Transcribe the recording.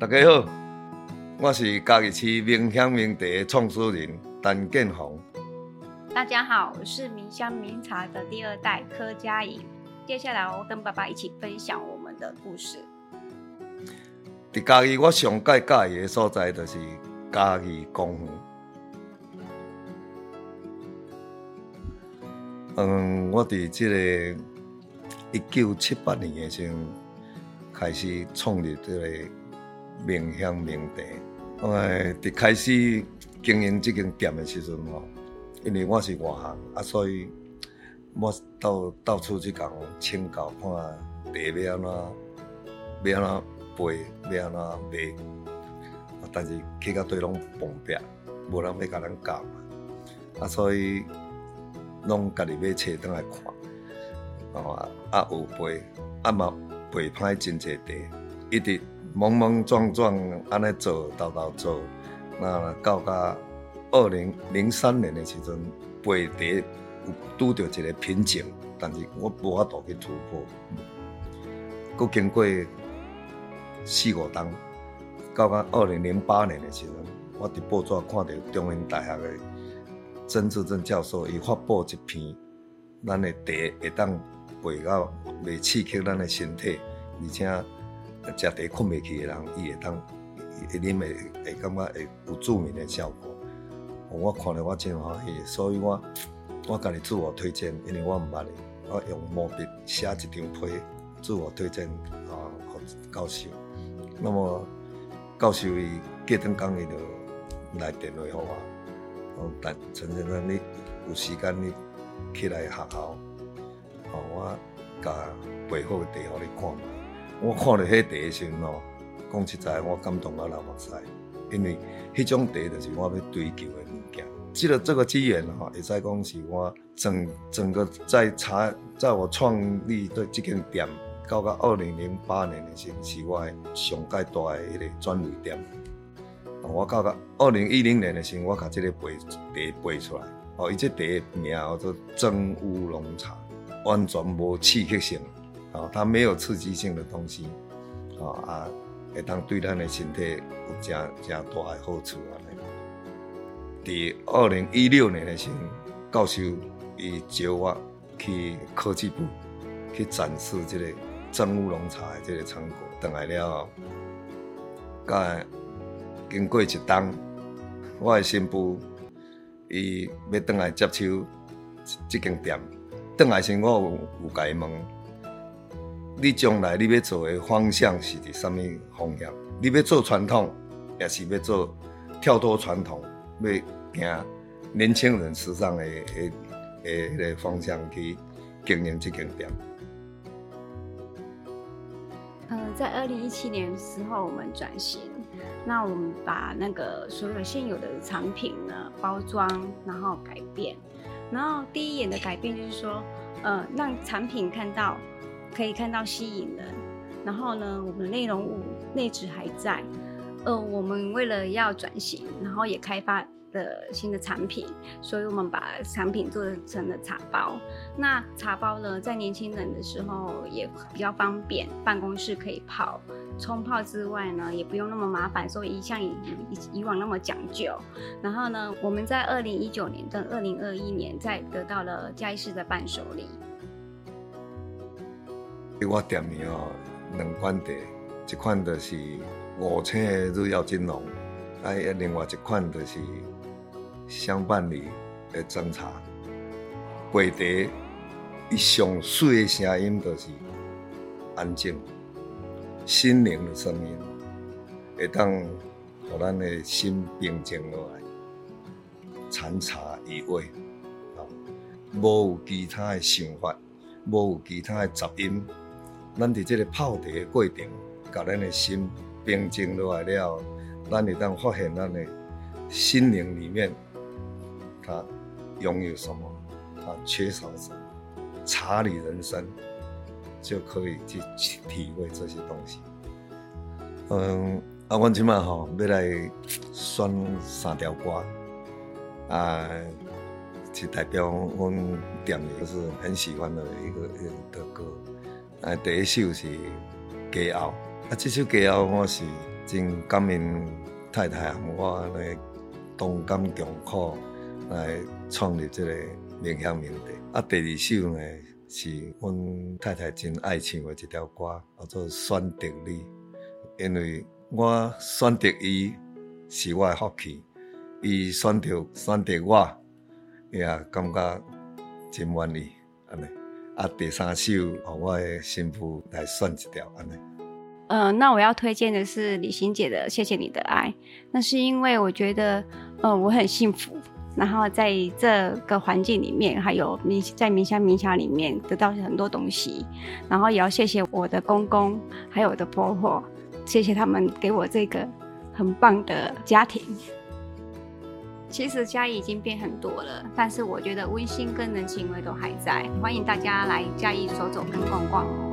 大家好，我是嘉义市明香茗茶的创始人陈建宏。大家好，我是明香茗茶的第二代柯佳颖。接下来我跟爸爸一起分享我们的故事。在嘉义，我上介介意的所在就是嘉义公园。嗯，我伫这个一九七八年的时候开始创立这个明香茗茶。我伫开始经营这间店的时阵吼，因为我是外行啊，所以我到到处去讲请教，看茶要安怎，要安怎焙，要安怎卖。但是去到对拢碰壁，无人要甲咱教，啊，所以。拢家己买册倒来看，哦啊有背，啊嘛背歹真侪茶，一直莽莽撞撞安尼做，豆豆做，那到甲二零零三年的时阵，焙茶有拄着一个瓶颈，但是我无法度去突破。佫、嗯、经过四五冬，到甲二零零八年的时阵，我伫报纸看到中央大学的。曾志正教授伊发布一篇，咱的茶会当背到未刺激咱的身体，而且食茶困袂去的人，伊会当会啉会会感觉会有助眠的效果。我看了我真欢喜，所以我我家己自我推荐，因为我毋捌的，我用毛笔写一张批自我推荐啊，教授。那么教授伊隔顿工伊就来电话给我。但陈先生，你有时间你起来学校，哦，我甲备好茶互你看。我看到迄茶的时候，讲实在，我感动到流目屎，因为迄种茶就是我要追求的物件。记得这个机缘哈，会使讲是我整整个在茶，在我创立的这间店，到到二零零八年的时候，是我上界大的迄个专卖店。我到到二零一零年的时候，我把这个焙茶焙出来。哦，伊这茶名叫做真乌龙茶，完全无刺激性，啊，它没有刺激性的东西，啊，会当对咱的身体有正正大的好处啊。伫二零一六年的时候，教授伊招我去科技部去展示这个真乌龙茶的这个成果，等来了，甲。经过一冬，我的新妇伊要转来接手这间店。转来时，我有有甲伊问：你将来你要做的方向是伫什么方向？你要做传统，也是要做跳脱传统，要行年轻人时尚的诶诶诶个方向去经营这间店？呃，在二零一七年时候，我们转型。那我们把那个所有现有的产品呢，包装，然后改变，然后第一眼的改变就是说，呃，让产品看到，可以看到吸引人，然后呢，我们的内容物内质还在，呃，我们为了要转型，然后也开发。的新的产品，所以我们把产品做成了茶包。那茶包呢，在年轻人的时候也比较方便，办公室可以泡，冲泡之外呢，也不用那么麻烦，所以一向以以以往那么讲究。然后呢，我们在二零一九年跟二零二一年，在得到了嘉义市的伴手礼。我店里哦，两款茶，一款就是五青的日耀金龙，哎，另外一款就是。香伴侣的斟茶，杯茶，伊上水的声音就是安静，心灵的声音，会当让咱的心平静落来，禅茶一味，啊，无有其他的想法，无有其他的杂音，咱伫这个泡茶的过程，甲咱的心平静落来了，咱会当发现咱的心灵里面。它拥有什么？它缺少什么？茶里人生就可以去体会这些东西。嗯，啊，我今晚哈要来选三条歌，啊，是代表我店里就是很喜欢的一个一个的歌。啊，第一首是《家后》，啊，这首《家后》我是真感恩太太和我来同甘共苦来创立这个冥乡冥地。啊，第二首呢是阮太太真爱唱的一条歌，叫做《选择你》，因为我选择伊是我的福气，伊选择选择我，也感觉真满意。安尼啊，第三首我的新妇来选一条安尼。呃，那我要推荐的是李心姐的《谢谢你的爱》，那是因为我觉得，呃，我很幸福，然后在这个环境里面，还有冥在冥乡冥想里面得到很多东西，然后也要谢谢我的公公，还有我的婆婆，谢谢他们给我这个很棒的家庭。其实嘉义已经变很多了，但是我觉得温馨跟人情味都还在，欢迎大家来嘉义走走跟逛逛哦。